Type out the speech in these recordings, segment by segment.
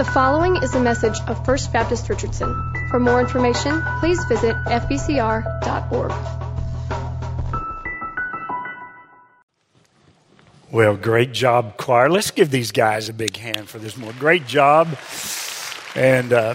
The following is a message of First Baptist Richardson. For more information, please visit fbcr.org. Well, great job, choir. Let's give these guys a big hand for this more. Great job. And uh,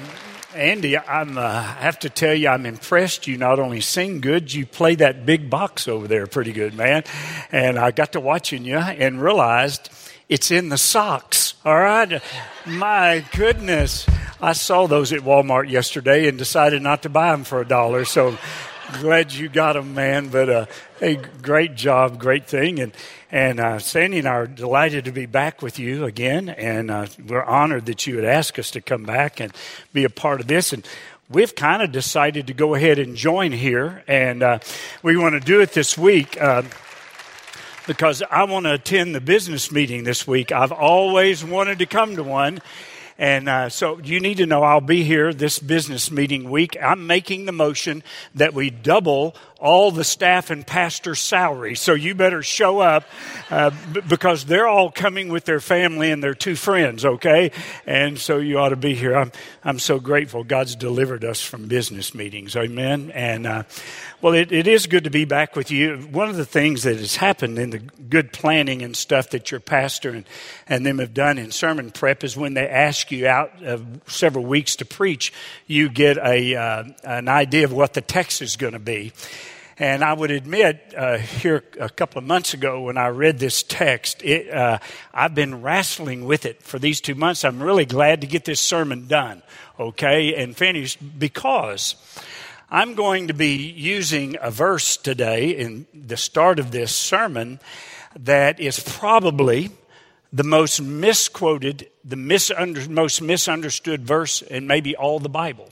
Andy, I'm, uh, I have to tell you, I'm impressed. You not only sing good, you play that big box over there pretty good, man. And I got to watching you and realized it's in the socks. All right. My goodness. I saw those at Walmart yesterday and decided not to buy them for a dollar. So glad you got them, man. But uh, hey, great job, great thing. And and uh, Sandy and I are delighted to be back with you again, and uh, we're honored that you would ask us to come back and be a part of this. And we've kind of decided to go ahead and join here, and uh, we want to do it this week uh, because I want to attend the business meeting this week. I've always wanted to come to one. And uh, so you need to know I'll be here this business meeting week. I'm making the motion that we double all the staff and pastor's salary. So you better show up uh, b- because they're all coming with their family and their two friends, okay? And so you ought to be here. I'm, I'm so grateful God's delivered us from business meetings, amen? And uh, well, it, it is good to be back with you. One of the things that has happened in the good planning and stuff that your pastor and, and them have done in sermon prep is when they ask you out several weeks to preach, you get a, uh, an idea of what the text is going to be. And I would admit, uh, here a couple of months ago when I read this text, it, uh, I've been wrestling with it for these two months. I'm really glad to get this sermon done, okay, and finished because I'm going to be using a verse today in the start of this sermon that is probably the most misquoted, the misunder, most misunderstood verse in maybe all the Bible.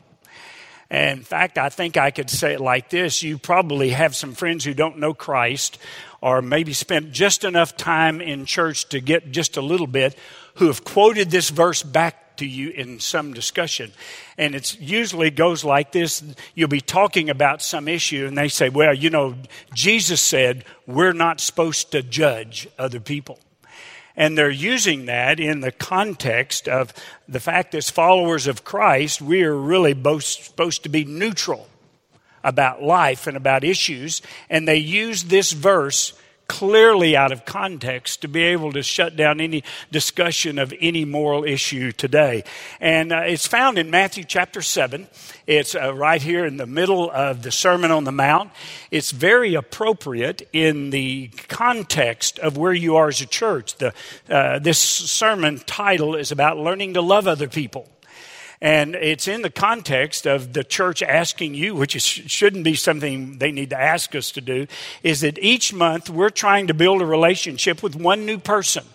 In fact, I think I could say it like this you probably have some friends who don't know Christ, or maybe spent just enough time in church to get just a little bit, who have quoted this verse back to you in some discussion. And it usually goes like this you'll be talking about some issue, and they say, Well, you know, Jesus said we're not supposed to judge other people. And they're using that in the context of the fact that as followers of Christ, we are really both supposed to be neutral about life and about issues. And they use this verse clearly out of context to be able to shut down any discussion of any moral issue today. And uh, it's found in Matthew chapter 7. It's uh, right here in the middle of the Sermon on the Mount. It's very appropriate in the context of where you are as a church. The, uh, this sermon title is about learning to love other people. And it's in the context of the church asking you, which is, shouldn't be something they need to ask us to do, is that each month we're trying to build a relationship with one new person,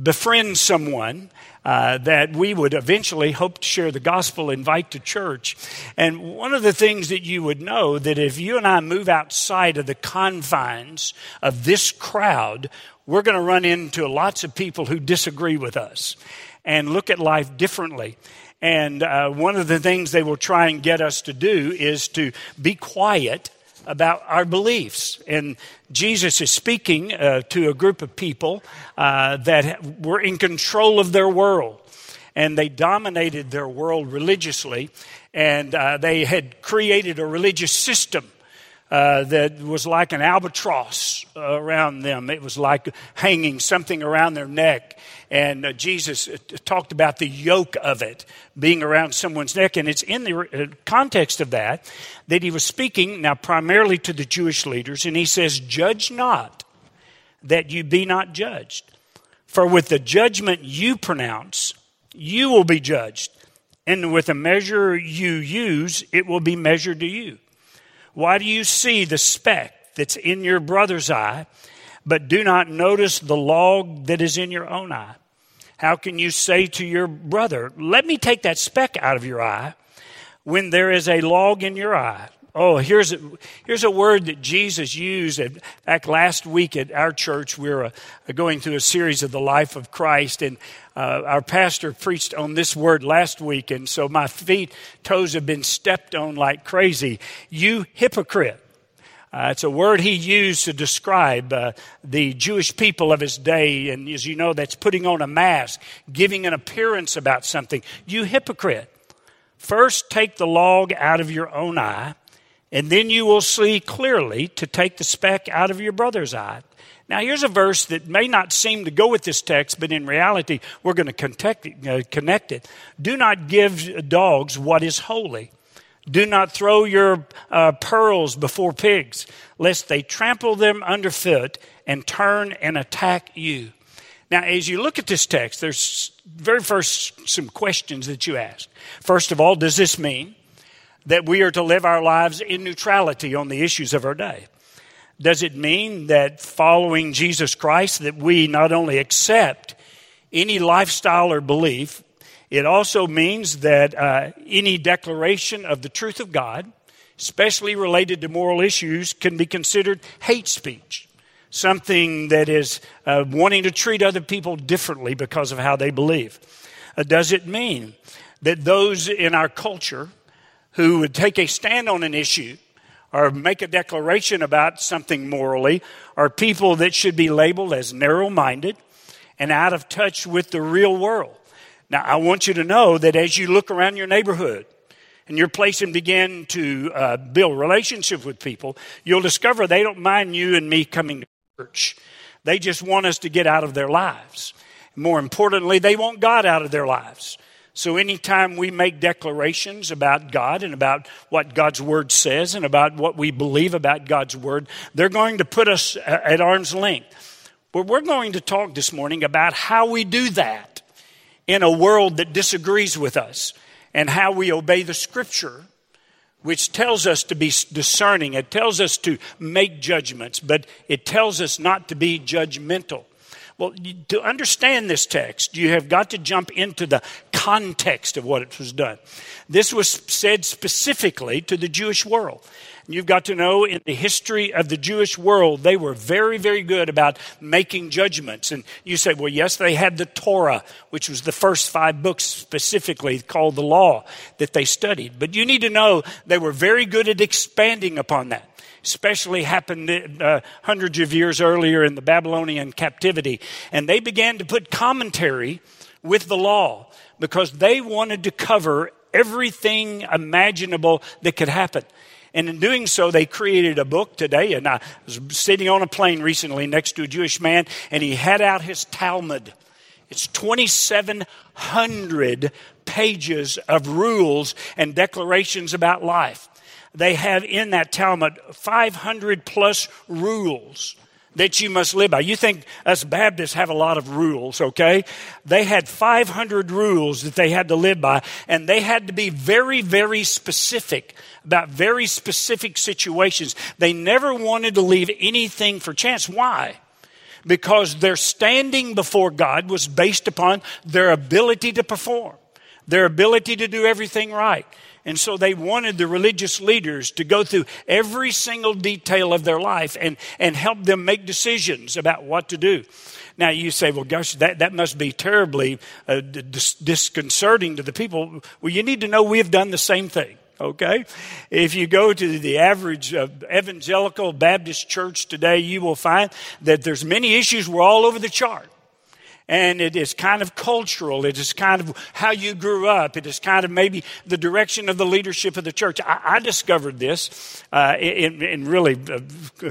befriend someone. Uh, that we would eventually hope to share the gospel, invite to church. And one of the things that you would know that if you and I move outside of the confines of this crowd, we're going to run into lots of people who disagree with us and look at life differently. And uh, one of the things they will try and get us to do is to be quiet about our beliefs. And Jesus is speaking uh, to a group of people uh, that were in control of their world. And they dominated their world religiously. And uh, they had created a religious system uh, that was like an albatross around them. It was like hanging something around their neck. And uh, Jesus uh, talked about the yoke of it being around someone's neck. And it's in the uh, context of that that he was speaking now primarily to the Jewish leaders. And he says, Judge not that you be not judged. For with the judgment you pronounce, you will be judged. And with the measure you use, it will be measured to you. Why do you see the speck that's in your brother's eye, but do not notice the log that is in your own eye? How can you say to your brother, Let me take that speck out of your eye, when there is a log in your eye? Oh, here's a, here's a word that Jesus used. Back last week at our church, we were uh, going through a series of the life of Christ, and uh, our pastor preached on this word last week, and so my feet, toes have been stepped on like crazy. You hypocrite. Uh, it's a word he used to describe uh, the Jewish people of his day. And as you know, that's putting on a mask, giving an appearance about something. You hypocrite. First, take the log out of your own eye, and then you will see clearly to take the speck out of your brother's eye. Now, here's a verse that may not seem to go with this text, but in reality, we're going to connect it. Uh, connect it. Do not give dogs what is holy. Do not throw your uh, pearls before pigs, lest they trample them underfoot and turn and attack you. Now, as you look at this text, there's very first some questions that you ask. First of all, does this mean that we are to live our lives in neutrality on the issues of our day? Does it mean that following Jesus Christ that we not only accept any lifestyle or belief it also means that uh, any declaration of the truth of God, especially related to moral issues, can be considered hate speech. Something that is uh, wanting to treat other people differently because of how they believe. Uh, does it mean that those in our culture who would take a stand on an issue or make a declaration about something morally are people that should be labeled as narrow minded and out of touch with the real world? Now, I want you to know that as you look around your neighborhood and your place and begin to uh, build relationships with people, you'll discover they don't mind you and me coming to church. They just want us to get out of their lives. More importantly, they want God out of their lives. So, anytime we make declarations about God and about what God's Word says and about what we believe about God's Word, they're going to put us at arm's length. But we're going to talk this morning about how we do that in a world that disagrees with us and how we obey the scripture, which tells us to be discerning. It tells us to make judgments, but it tells us not to be judgmental. Well, to understand this text, you have got to jump into the context of what it was done. This was said specifically to the Jewish world. You've got to know in the history of the Jewish world, they were very, very good about making judgments. And you say, well, yes, they had the Torah, which was the first five books specifically called the law that they studied. But you need to know they were very good at expanding upon that especially happened uh, hundreds of years earlier in the Babylonian captivity. And they began to put commentary with the law because they wanted to cover everything imaginable that could happen. And in doing so, they created a book today. And I was sitting on a plane recently next to a Jewish man, and he had out his Talmud. It's 2,700 pages of rules and declarations about life. They have in that Talmud 500 plus rules that you must live by. You think us Baptists have a lot of rules, okay? They had 500 rules that they had to live by, and they had to be very, very specific about very specific situations. They never wanted to leave anything for chance. Why? Because their standing before God was based upon their ability to perform, their ability to do everything right. And so they wanted the religious leaders to go through every single detail of their life and, and help them make decisions about what to do. Now you say, well, gosh, that, that must be terribly uh, dis- disconcerting to the people. Well, you need to know we have done the same thing. Okay? If you go to the average uh, evangelical Baptist church today, you will find that there's many issues were all over the chart and it is kind of cultural. It is kind of how you grew up. It is kind of maybe the direction of the leadership of the church. I, I discovered this uh, in, in, really uh,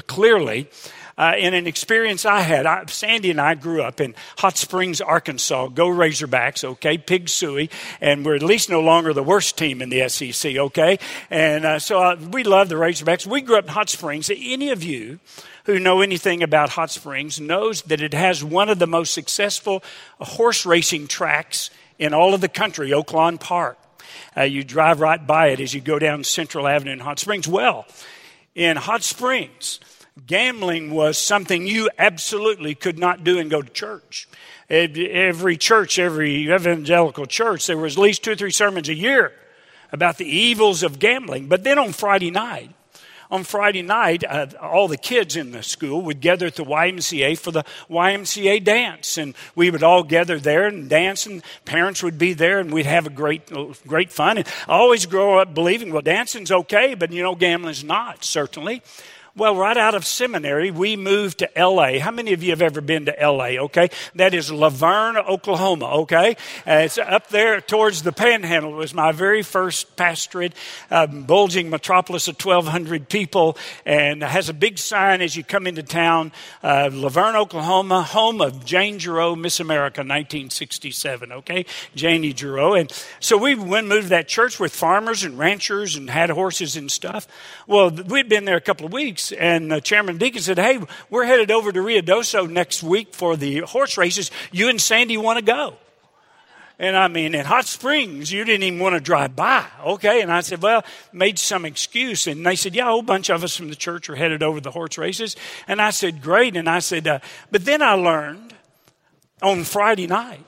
clearly. Uh, in an experience I had, I, Sandy and I grew up in Hot Springs, Arkansas. Go Razorbacks, okay? Pig Sooie, and we're at least no longer the worst team in the SEC, okay? And uh, so uh, we love the Razorbacks. We grew up in Hot Springs. Any of you who know anything about Hot Springs knows that it has one of the most successful horse racing tracks in all of the country, Oaklawn Park. Uh, you drive right by it as you go down Central Avenue in Hot Springs. Well, in Hot Springs, gambling was something you absolutely could not do and go to church. Every church, every evangelical church, there was at least two or three sermons a year about the evils of gambling. But then on Friday night, on Friday night, uh, all the kids in the school would gather at the YMCA for the YMCA dance. And we would all gather there and dance, and parents would be there, and we'd have a great, great fun. And I always grow up believing, well, dancing's okay, but you know, gambling's not, certainly. Well, right out of seminary, we moved to LA. How many of you have ever been to LA? Okay. That is Laverne, Oklahoma. Okay. Uh, it's up there towards the panhandle. It was my very first pastorate, um, bulging metropolis of 1,200 people, and has a big sign as you come into town uh, Laverne, Oklahoma, home of Jane Jayroe, Miss America, 1967. Okay. Janie Jayroe. And so we went moved to that church with farmers and ranchers and had horses and stuff. Well, we'd been there a couple of weeks weeks, and uh, Chairman Deacon said, Hey, we're headed over to Ruidoso next week for the horse races. You and Sandy want to go? And I mean, in Hot Springs, you didn't even want to drive by. Okay. And I said, well, made some excuse. And they said, yeah, a whole bunch of us from the church are headed over the horse races. And I said, great. And I said, uh, but then I learned on Friday night,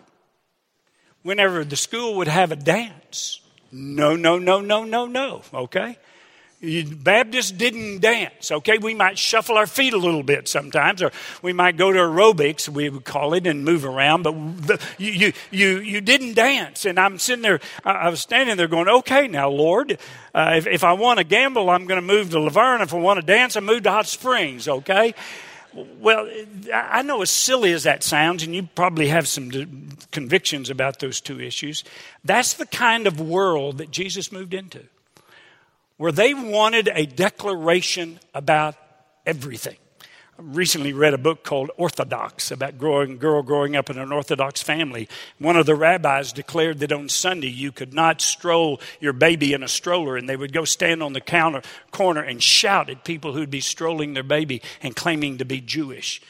whenever the school would have a dance, no, no, no, no, no, no. Okay. Baptists didn't dance, okay? We might shuffle our feet a little bit sometimes, or we might go to aerobics, we would call it, and move around, but the, you, you, you didn't dance. And I'm sitting there, I was standing there going, okay, now, Lord, uh, if, if I want to gamble, I'm going to move to Laverne. If I want to dance, I move to Hot Springs, okay? Well, I know as silly as that sounds, and you probably have some convictions about those two issues. That's the kind of world that Jesus moved into where they wanted a declaration about everything. I recently read a book called Orthodox about growing girl growing up in an Orthodox family. One of the rabbis declared that on Sunday you could not stroll your baby in a stroller, and they would go stand on the counter corner and shout at people who'd be strolling their baby and claiming to be Jewish.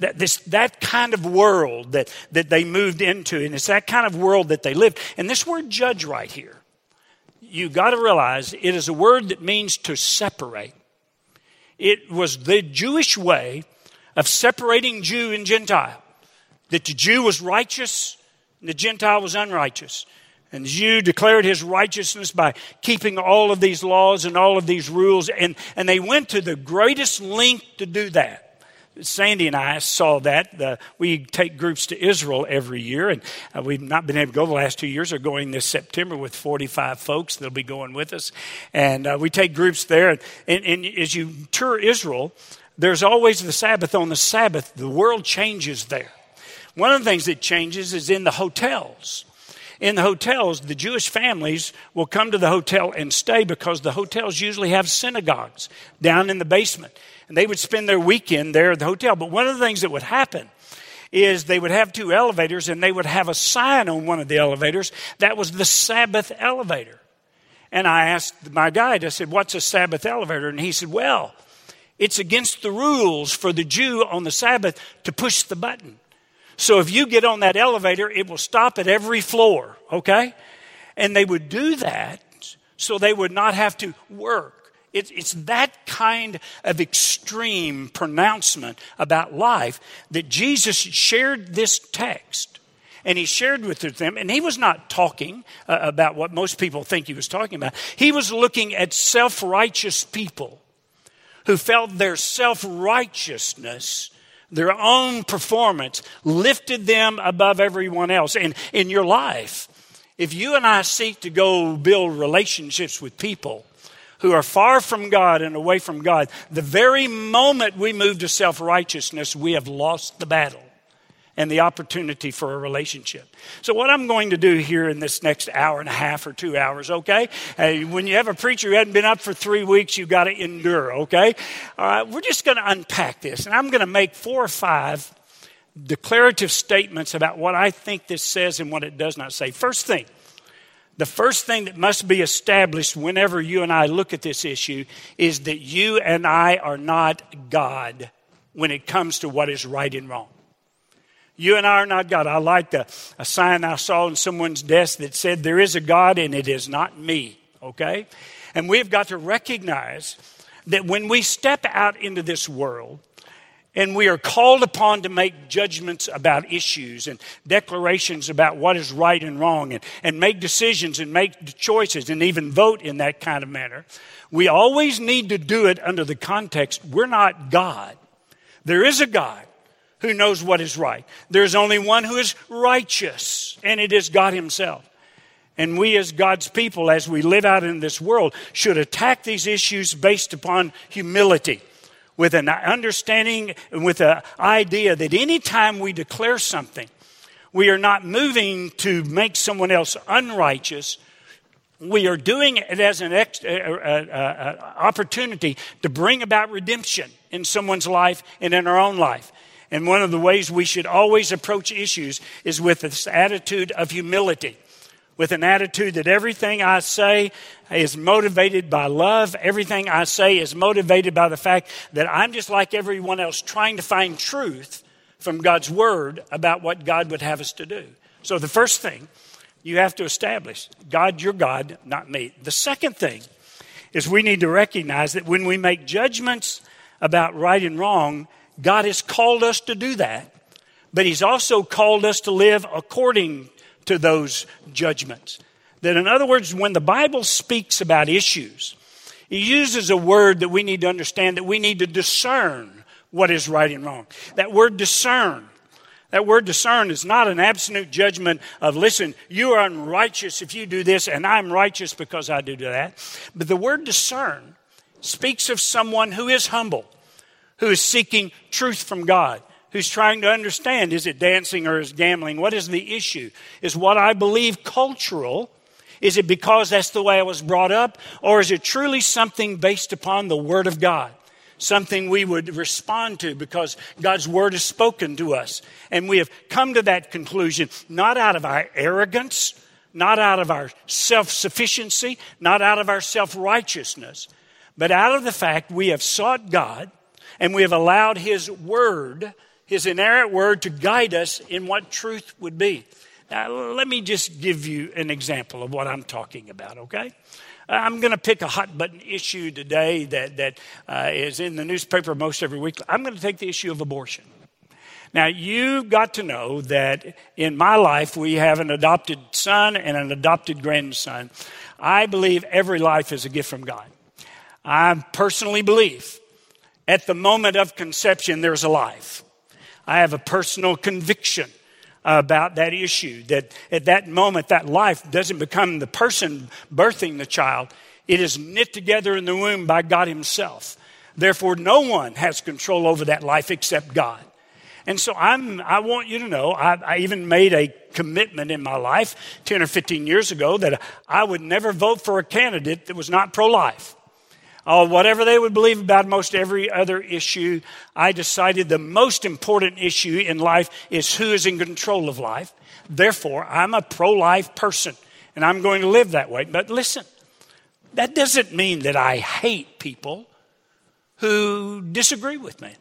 That, this, that kind of world that, that they moved into, and it's that kind of world that they lived. And this word judge right here you got to realize it is a word that means to separate. It was the Jewish way of separating Jew and Gentile. That the Jew was righteous and the Gentile was unrighteous. And the Jew declared his righteousness by keeping all of these laws and all of these rules. And, and they went to the greatest length to do that. Sandy and I saw that. The, we take groups to Israel every year, and uh, we've not been able to go the last two years. Are going this September with 45 folks. that'll be going with us, and uh, we take groups there. And, and, and as you tour Israel, there's always the Sabbath. On the Sabbath, the world changes there. One of the things that changes is in the hotels. In the hotels, the Jewish families will come to the hotel and stay because the hotels usually have synagogues down in the basement and they would spend their weekend there at the hotel. But one of the things that would happen is they would have two elevators and they would have a sign on one of the elevators that was the Sabbath elevator. And I asked my guide, I said, What's a Sabbath elevator? And he said, Well, it's against the rules for the Jew on the Sabbath to push the button. So if you get on that elevator, it will stop at every floor, okay? And they would do that so they would not have to work it's, that kind of extreme pronouncement about life that Jesus shared this text and he shared with them. And he was not talking uh, about what most people think he was talking about. He was looking at self righteous people who felt their self righteousness, their own performance, lifted them above everyone else. And in your life, if you and I seek to go build relationships with people, who are far from God and away from God, the very moment we move to self righteousness, we have lost the battle and the opportunity for a relationship. So, what I'm going to do here in this next hour and a half or two hours, okay? Uh, when you have a preacher who hadn't been up for three weeks, you've got to endure, okay? All right, we're just going to unpack this, and I'm going to make four or five declarative statements about what I think this says and what it does not say. First thing, the first thing that must be established whenever you and I look at this issue is that you and I are not God when it comes to what is right and wrong. You and I are not God. I like the, a sign I saw in someone's desk that said, There is a God and it is not me. Okay? And we've got to recognize that when we step out into this world, and we are called upon to make judgments about issues and declarations about what is right and wrong and, and make decisions and make choices and even vote in that kind of manner. We always need to do it under the context we're not God. There is a God who knows what is right. There's only one who is righteous, and it is God Himself. And we, as God's people, as we live out in this world, should attack these issues based upon humility with an understanding, and with an idea that anytime we declare something, we are not moving to make someone else unrighteous. We are doing it as an ex- opportunity to bring about redemption in someone's life and in our own life. And one of the ways we should always approach issues is with this attitude of humility with an attitude that everything I say is motivated by love. Everything I say is motivated by the fact that I'm just like everyone else trying to find truth from God's Word about what God would have us to do. So the first thing you have to establish God, your God, not me. The second thing is we need to recognize that when we make judgments about right and wrong, God has called us to do that, but He's also called us to live according to those judgments. That, in other words, when the Bible speaks about issues, it uses a word that we need to understand that we need to discern what is right and wrong. That word discern. That word discern is not an absolute judgment of, listen, you are unrighteous if you do this, and I'm righteous because I do that. But the word discern speaks of someone who is humble, who is seeking truth from God, who's trying to understand is it dancing or is gambling? What is the issue? Is what I believe cultural? Is it because that's the way I was brought up? Or is it truly something based upon the Word of God? Something we would respond to because God's Word is spoken to us. And we have come to that conclusion not out of our arrogance, not out of our self sufficiency, not out of our self righteousness, but out of the fact we have sought God and we have allowed His Word his inerrant word to guide us in what truth would be. Now, let me just give you an example of what I'm talking about, okay? I'm going to pick a hot button issue today that, that uh, is in the newspaper most every week. I'm going to take the issue of abortion. Now, you've got to know that in my life, we have an adopted son and an adopted grandson. I believe every life is a gift from God. I personally believe at the moment of conception, there's a life. I have a personal conviction about that issue that at that moment, that life doesn't become the person birthing the child. It is knit together in the womb by God Himself. Therefore, no one has control over that life except God. And so I'm, I want you to know, I, I, even made a commitment in my life 10 or 15 years ago that I would never vote for a candidate that was not pro life uh, whatever they would believe about most every other issue, I decided the most important issue in life is who is in control of life. Therefore, I'm a pro life person and I'm going to live that way. But listen, that doesn't mean that I hate people who disagree with me.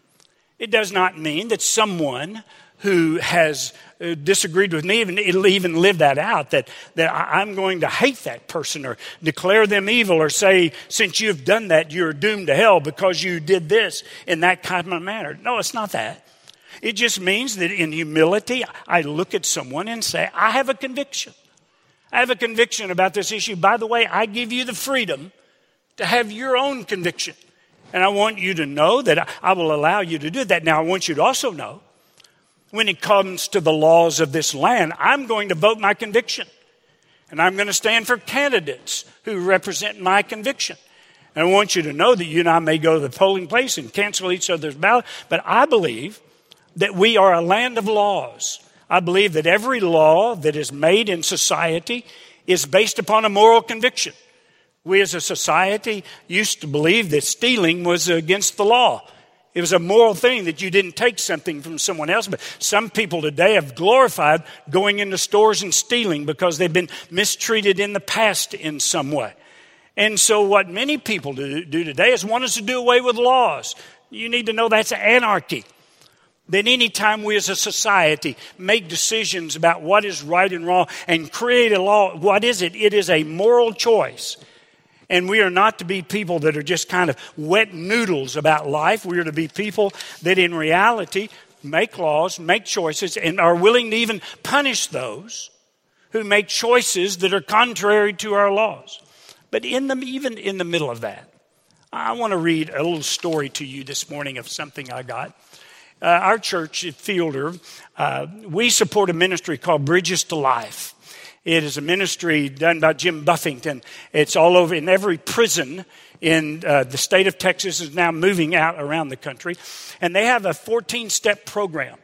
It does not mean that someone who has uh, disagreed with me, even, it'll even live that out, that, that I'm going to hate that person or declare them evil or say, since you've done that, you're doomed to hell because you did this in that kind of manner. No, it's not that. It just means that in humility, I look at someone and say, I have a conviction. I have a conviction about this issue. By the way, I give you the freedom to have your own conviction. And I want you to know that I will allow you to do that. Now, I want you to also know when it comes to the laws of this land, I'm going to vote my conviction. And I'm going to stand for candidates who represent my conviction. And I want you to know that you and I may go to the polling place and cancel each other's ballot, but I believe that we are a land of laws. I believe that every law that is made in society is based upon a moral conviction. We as a society used to believe that stealing was against the law. It was a moral thing that you didn't take something from someone else. But some people today have glorified going into stores and stealing because they've been mistreated in the past in some way. And so, what many people do, do today is want us to do away with laws. You need to know that's anarchy. That anytime we as a society make decisions about what is right and wrong and create a law, what is it? It is a moral choice. And we are not to be people that are just kind of wet noodles about life. We are to be people that in reality make laws, make choices, and are willing to even punish those who make choices that are contrary to our laws. But in the, even in the middle of that, I want to read a little story to you this morning of something I got. Uh, our church at Fielder, uh, we support a ministry called Bridges to Life. It is a ministry done by Jim Buffington. It's all over in every prison in uh, the state of Texas is now moving out around the country. And they have a 14 step program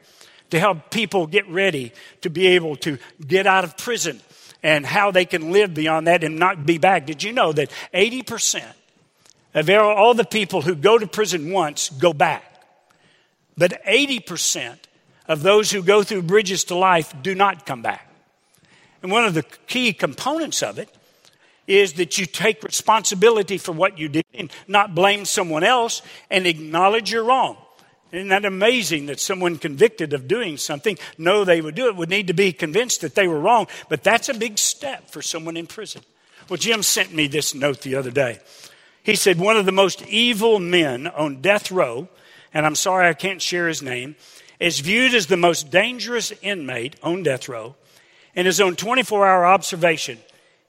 to help people get ready to be able to get out of prison and how they can live beyond that and not be back. Did you know that 80% of all the people who go to prison once go back? But 80% of those who go through bridges to life do not come back. And one of the key components of it is that you take responsibility for what you did and not blame someone else and acknowledge you're wrong. Isn't that amazing that someone convicted of doing something, know they would do it, would need to be convinced that they were wrong? But that's a big step for someone in prison. Well, Jim sent me this note the other day. He said, One of the most evil men on death row, and I'm sorry I can't share his name, is viewed as the most dangerous inmate on death row and his own 24 hour observation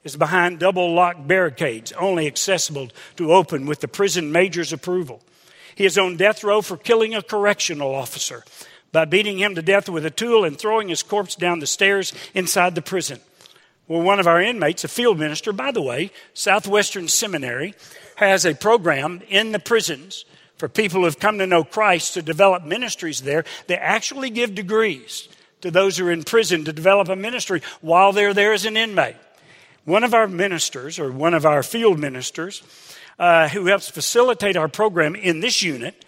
is behind double locked barricades, only accessible to open with the prison major's approval. He is on death row for killing a correctional officer by beating him to death with a tool and throwing his corpse down the stairs inside the prison. Well, one of our inmates, a field minister, by the way, Southwestern Seminary, has a program in the prisons for people who have come to know Christ to develop ministries there. They actually give degrees to those who are in prison to develop a ministry while they're there as an inmate. One of our ministers, or one of our field ministers, uh, who helps facilitate our program in this unit,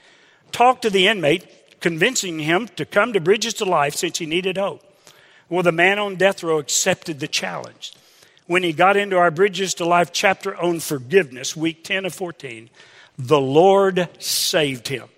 talked to the inmate, convincing him to come to Bridges to Life since he needed hope. Well, the man on death row accepted the challenge. When he got into our Bridges to Life chapter on forgiveness, week 10 of 14, the Lord saved him.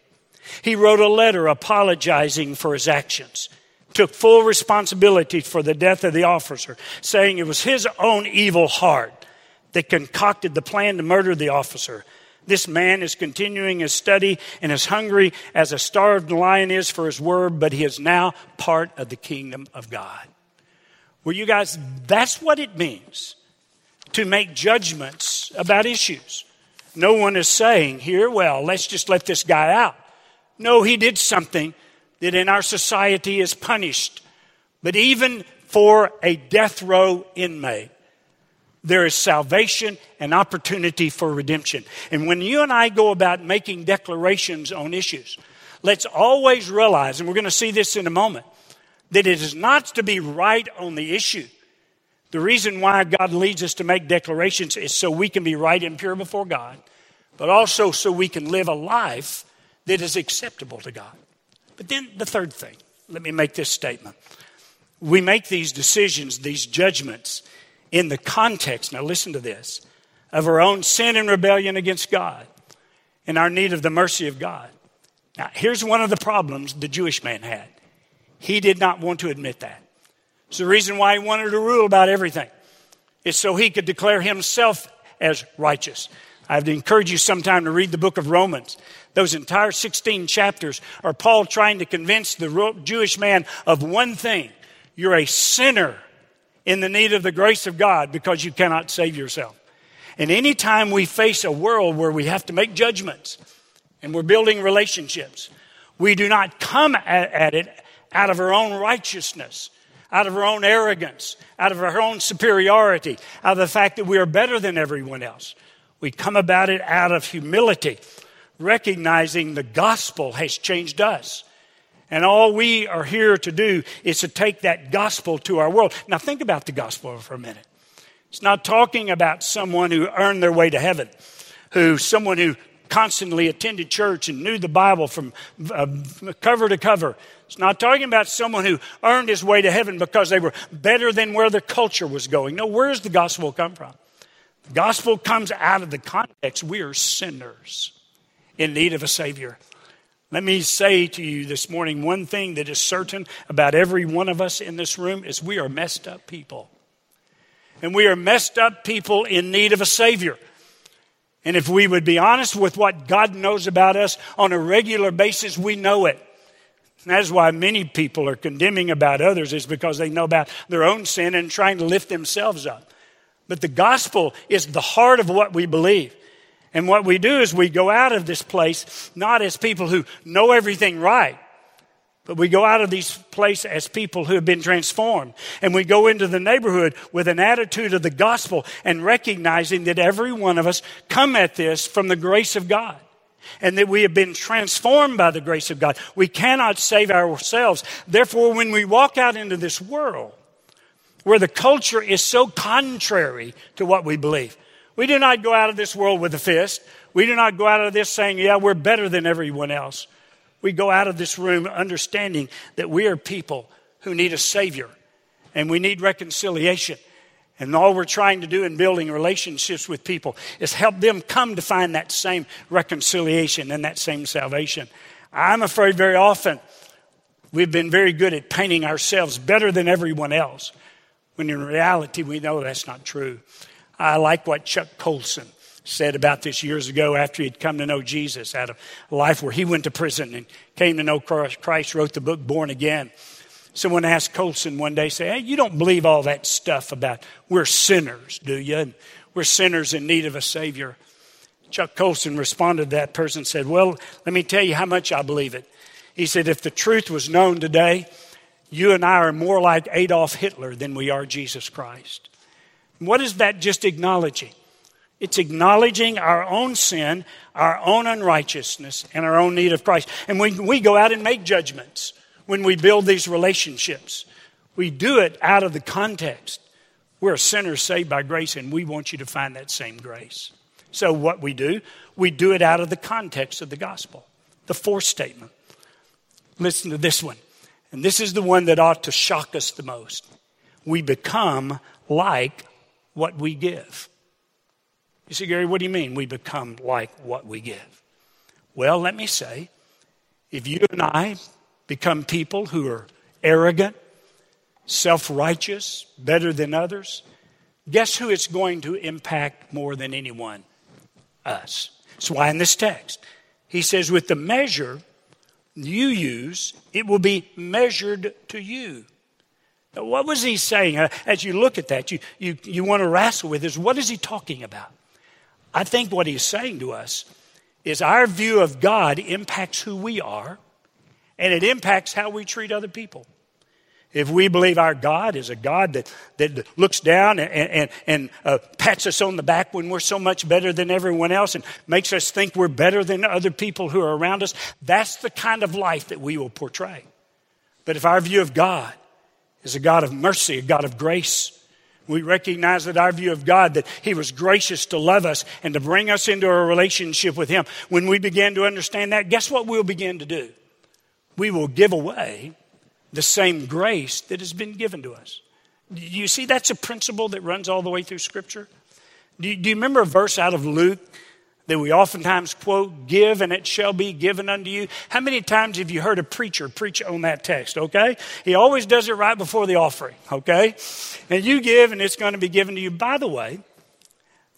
He wrote a letter apologizing for his actions took full responsibility for the death of the officer, saying it was his own evil heart that concocted the plan to murder the officer. This man is continuing his study and is hungry as a starved lion is for his word, but he is now part of the kingdom of God. Well, you guys, that's what it means to make judgments about issues. No one is saying here, well, let's just let this guy out. No, he did something that in our society is punished. But even for a death row inmate, there is salvation and opportunity for redemption. And when you and I go about making declarations on issues, let's always realize, and we're going to see this in a moment, that it is not to be right on the issue. The reason why God leads us to make declarations is so we can be right and pure before God, but also so we can live a life that is acceptable to God. But then the third thing, let me make this statement. We make these decisions, these judgments, in the context, now listen to this, of our own sin and rebellion against God and our need of the mercy of God. Now, here's one of the problems the Jewish man had. He did not want to admit that. It's the reason why he wanted to rule about everything. It's so he could declare himself as righteous. I to encourage you sometime to read the book of Romans. Those entire 16 chapters are Paul trying to convince the Jewish man of one thing you're a sinner in the need of the grace of God because you cannot save yourself. And anytime we face a world where we have to make judgments and we're building relationships, we do not come at, at it out of our own righteousness out of our own arrogance, out of our own superiority, out of the fact that we are better than everyone else. We come about it out of humility, recognizing the gospel has changed us. And all we are here to do is to take that gospel to our world. Now, think about the gospel for a minute. It's not talking about someone who earned their way to heaven, who someone who constantly attended church and knew the Bible from uh, cover to cover. It's not talking about someone who earned his way to heaven because they were better than where the culture was going. No, where does the gospel come from? Gospel comes out of the context we are sinners in need of a Savior. Let me say to you this morning one thing that is certain about every one of us in this room is we are messed up people. And we are messed up people in need of a Savior. And if we would be honest with what God knows about us on a regular basis, we know it. And that is why many people are condemning about others, is because they know about their own sin and trying to lift themselves up. But the gospel is the heart of what we believe. And what we do is we go out of this place not as people who know everything right, But we go out of these places as people who have been transformed. And we go into the neighborhood with an attitude of the gospel and recognizing that every one of us come at this from the grace of God. And that we have been transformed by the grace of God. We cannot save ourselves. Therefore, when we walk out into this world where the culture is so contrary to what we believe, we do not go out of this world with a fist. We do not go out of this saying, yeah, we're better than everyone else. We go out of this room understanding that we are people who need a Savior and we need reconciliation. And all we're trying to do in building relationships with people is help them come to find that same reconciliation and that same salvation. I'm afraid very often we've been very good at painting ourselves better than everyone else, when in reality we know that's not true. I like what Chuck Colson said about this years ago after he'd come to know Jesus out of life where he went to prison and came to know Christ, wrote the book Born Again. Someone asked Colson one day, say, Hey, you don't believe all that stuff about we're sinners, do you? And we're sinners in need of a Savior. Chuck Colson responded to that person said, Well, let me tell you how much I believe it. He said, If the truth was known today, you and I are more like Adolf Hitler than we are Jesus Christ. What is that just acknowledging? It's acknowledging our own sin, our own unrighteousness, and our own need of Christ. And when we go out and make judgments, when we build these relationships, we do it out of the context. We're a sinner saved by grace, and we want you to find that same grace. So, what we do, we do it out of the context of the gospel. The fourth statement. Listen to this one. And this is the one that ought to shock us the most. We become like what we give. You say, Gary, what do you mean we become like what we give? Well, let me say, if you and I become people who are arrogant, self righteous, better than others, guess who it's going to impact more than anyone? Us. That's why in this text, he says, with the measure you use, it will be measured to you. What was he saying? Uh, as you look at that, you, you, you want to wrestle with is what is he talking about? I think what he's saying to us is our view of God impacts who we are and it impacts how we treat other people. If we believe our God is a God that, that looks down and, and, and uh, pats us on the back when we're so much better than everyone else and makes us think we're better than other people who are around us, that's the kind of life that we will portray. But if our view of God is a God of mercy, a God of grace, we recognize that our view of God, that He was gracious to love us and to bring us into a relationship with Him. When we begin to understand that, guess what we'll begin to do? We will give away the same grace that has been given to us. You see, that's a principle that runs all the way through Scripture. Do you, do you remember a verse out of Luke that we oftentimes quote, give and it shall be given unto you. How many times have you heard a preacher preach on that text, okay? He always does it right before the offering, okay? And you give and it's going to be given to you. By the way,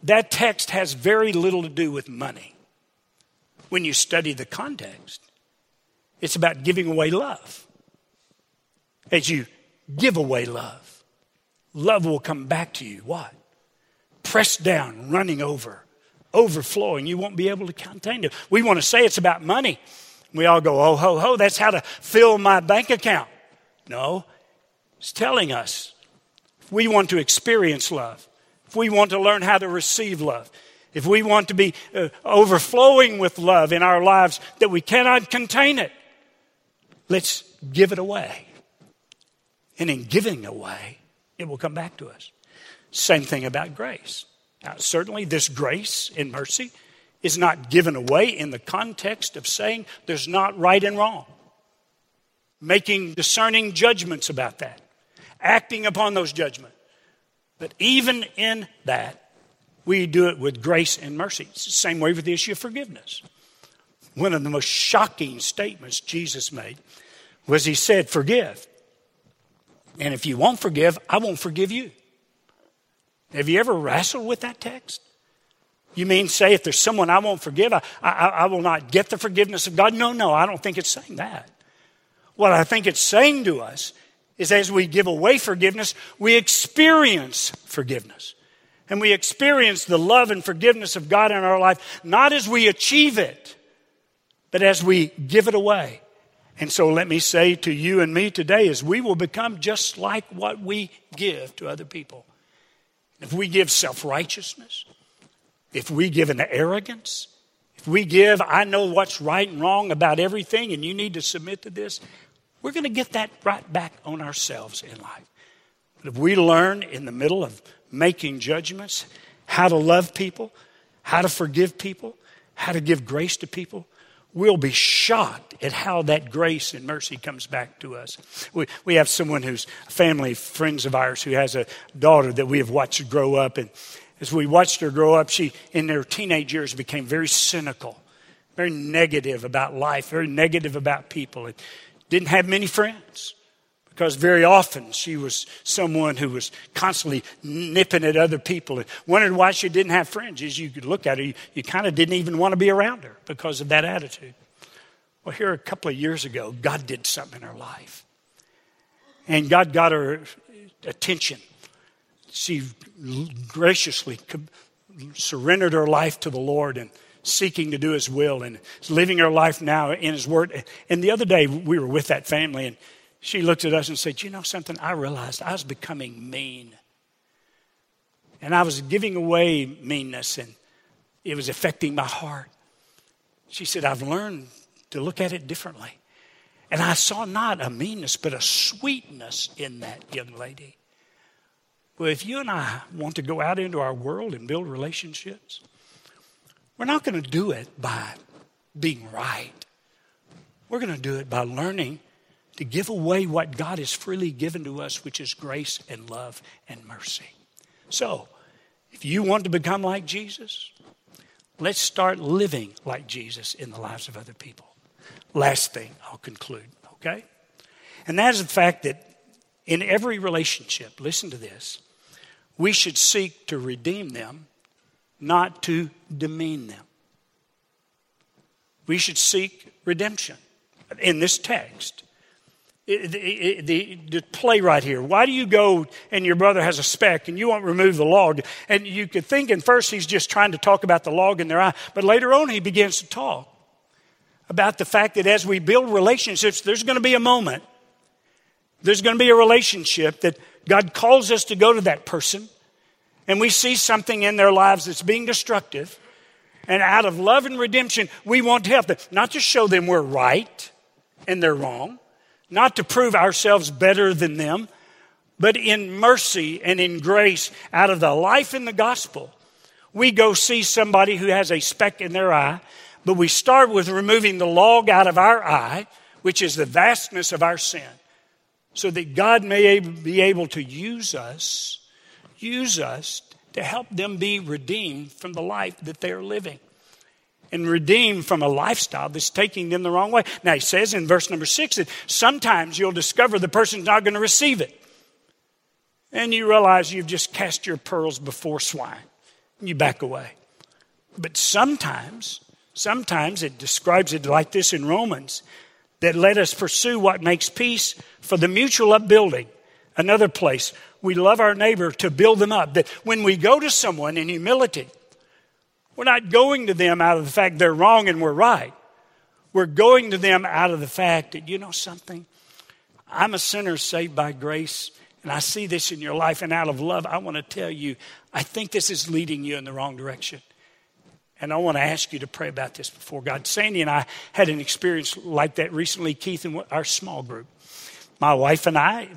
that text has very little to do with money when you study the context. It's about giving away love. As you give away love, love will come back to you. What? Pressed down, running over overflowing. You won't be able to contain it. We want to say it's about money. We all go, oh, ho, ho, that's how to fill my bank account. No, it's telling us if we want to experience love, if we want to learn how to receive love, if we want to be uh, overflowing with love in our lives, that we cannot contain it, let's give it away. And in giving away, it will come back to us. Same thing about grace. Now, certainly, this grace and mercy is not given away in the context of saying there's not right and wrong, making discerning judgments about that, acting upon those judgments. But even in that, we do it with grace and mercy. It's the same way with the issue of forgiveness. One of the most shocking statements Jesus made was He said, Forgive. And if you won't forgive, I won't forgive you. Have you ever wrestled with that text? You mean say if there's someone I won't forgive, I, I, I, will not get the forgiveness of God? No, no, I don't think it's saying that. What I think it's saying to us is as we give away forgiveness, we experience forgiveness. And we experience the love and forgiveness of God in our life, not as we achieve it, but as we give it away And so let me say to you and me today is we will become just like what we give to other people. If we give self-righteousness, if we give an arrogance, if we give, I know what's right and wrong about everything and you need to submit to this, we're going to get that right back on ourselves in life. But if we learn in the middle of making judgments how to love people, how to forgive people, how to give grace to people, we'll be shocked at how that grace and mercy comes back to us. We, we have someone who's family, friends of ours, who has a daughter that we have watched grow up. And as we watched her grow up, she, in her teenage years, became very cynical, very negative about life, very negative about people, and didn't have many friends because very often she was someone who was constantly nipping at other people and wondered why she didn't have friends. As you could look at her, you, you kind of didn't even want to be around her because of that attitude. Well, here a couple of years ago, God did something in her life. And God got her attention. She graciously surrendered her life to the Lord and seeking to do His will and living her life now in His Word. And the other day, we were with that family, and she looked at us and said, You know something? I realized I was becoming mean. And I was giving away meanness, and it was affecting my heart. She said, I've learned to look at it differently. And I saw not a meanness, but a sweetness in that young lady. Well, if you and I want to go out into our world and build relationships, we're not going to do it by being right. We're going to do it by learning to give away what God has freely given to us, which is grace and love and mercy. So, if you want to become like Jesus, let's start living like Jesus in the lives of other people. Last thing, I'll conclude, okay? And that is the fact that in every relationship, listen to this, we should seek to redeem them, not to demean them. We should seek redemption. In this text, the, the, the, play right here. Why do you go and your brother has a speck and you won't remove the log? And you could think in first he's just trying to talk about the log in their eye, but later on he begins to talk about the fact that as we build relationships, there's going to be a moment, there's going to be a relationship that God calls us to go to that person, and we see something in their lives that's being destructive. And out of love and redemption, we want to help them, not to show them we're right and they're wrong not to prove ourselves better than them, but in mercy and in grace, out of the life in the gospel, we go see somebody who has a speck in their eye, but we start with removing the log out of our eye, which is the vastness of our sin, so that God may be able to use us, use us to help them be redeemed from the life that they're living and redeemed from a lifestyle that's taking them the wrong way. Now, he says in verse number six that sometimes you'll discover the person's not going to receive it. And you realize you've just cast your pearls before swine. And you back away. But sometimes, sometimes it describes it like this in Romans that let us pursue what makes peace for the mutual upbuilding. Another place, we love our neighbor to build them up. That when we go to someone in humility, we're not going to them out of the fact they're wrong and we're right. We're going to them out of the fact that, you know something? I'm a sinner saved by grace, and I see this in your life, and out of love, I want to tell you, I think this is leading you in the wrong direction. And I want to ask you to pray about this before God. Sandy and I had an experience like that recently, Keith, in our small group. My wife and I,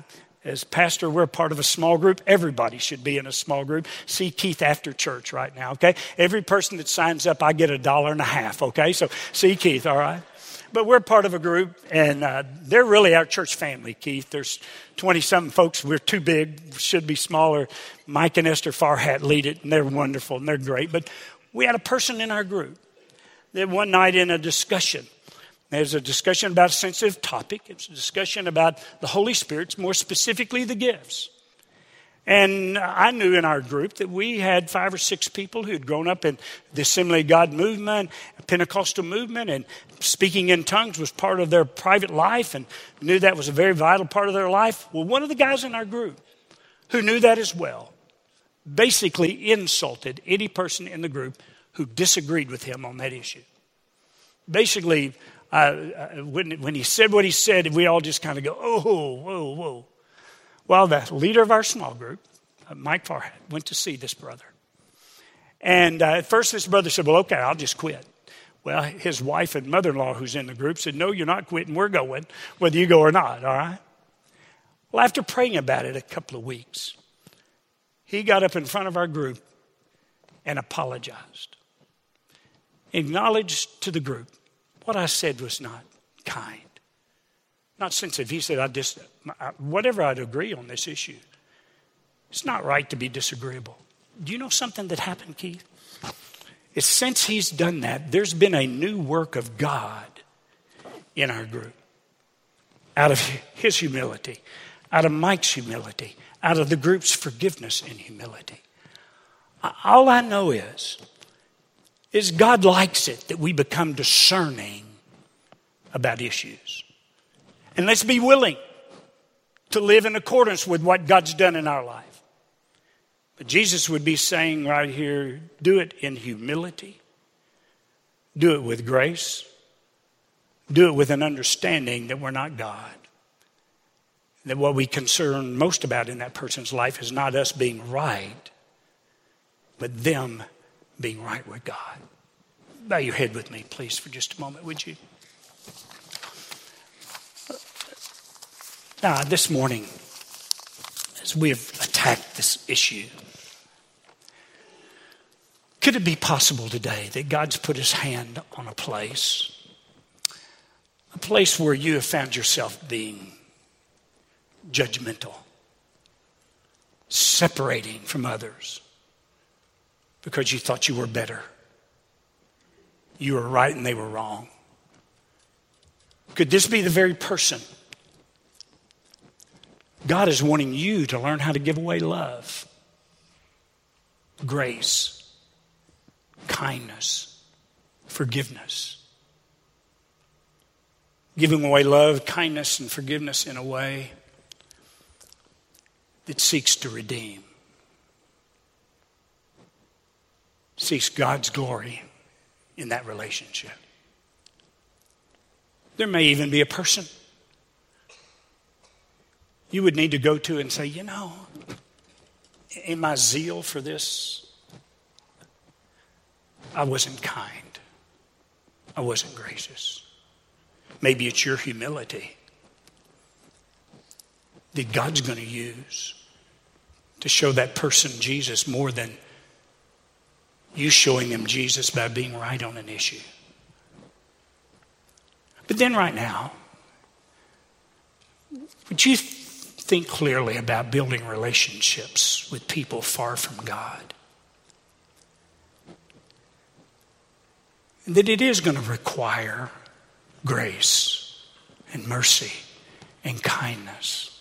as pastor, we're part of a small group. Everybody should be in a small group. See Keith after church right now, okay? Every person that signs up, I get a dollar and a half, okay? So see Keith, all right? But we're part of a group, and uh, they're really our church family, Keith. There's 20 something folks. We're too big, should be smaller. Mike and Esther Farhat lead it, and they're wonderful and they're great. But we had a person in our group that one night in a discussion, there's a discussion about a sensitive topic. It's a discussion about the Holy Spirit, more specifically the gifts. And I knew in our group that we had five or six people who had grown up in the Assembly of God movement, Pentecostal movement, and speaking in tongues was part of their private life and knew that was a very vital part of their life. Well, one of the guys in our group who knew that as well basically insulted any person in the group who disagreed with him on that issue. Basically, when, when he said what he said, we all just kind of go, oh, whoa, whoa. Well, the leader of our small group, uh, Mike Farhat, went to see this brother. And uh, at first, this brother said, Well, okay, I'll just quit. Well, his wife and mother in law, who's in the group, said, No, you're not quitting. We're going, whether you go or not, all right? Well, after praying about it a couple of weeks, he got up in front of our group and apologized. Acknowledged to the group what I said was not kind, not sensitive. He said, I just, whatever I'd agree on this issue, it's not right to be disagreeable. Do you know something that happened, Keith? It's since he's done that, there's been a new work of God in our group. Out of his humility, out of Mike's humility, out of the group's forgiveness and humility. All I know is, is God likes it that we become discerning about issues. And let's be willing to live in accordance with what God's done in our life. But Jesus would be saying right here do it in humility, do it with grace, do it with an understanding that we're not God. That what we concern most about in that person's life is not us being right, but them being right with God. Bow your head with me, please, for just a moment, would you? Now, this morning, as we have attacked this issue, could it be possible today that God's put his hand on a place, a place where you have found yourself being judgmental, separating from others because you thought you were better? You were right and they were wrong. Could this be the very person? God is wanting you to learn how to give away love, grace, kindness, forgiveness. Giving away love, kindness, and forgiveness in a way that seeks to redeem, seeks God's glory in that relationship. There may even be a person you would need to go to and say, you know, in my zeal for this, I wasn't kind. I wasn't gracious. Maybe it's your humility that God's going to use to show that person Jesus more than you showing them Jesus by being right on an issue. But then, right now, would you think clearly about building relationships with people far from God? that it is going to require grace and mercy and kindness,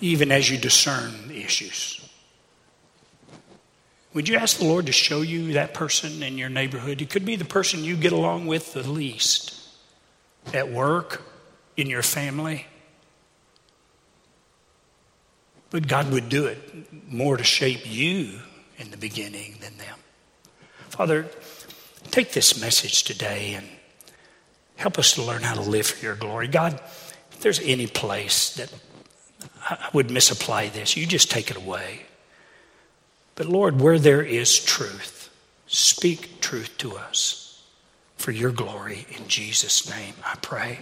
even as you discern the issues. Would you ask the Lord to show you that person in your neighborhood? It could be the person you get along with the least at work, in your family. But God would do it more to shape you in the beginning than them. Father, take this message today and help us to learn how to live for your glory. God, if there's any place that I would misapply this, you just take it away. But Lord, where there is truth, speak truth to us for your glory. In Jesus' name, I pray.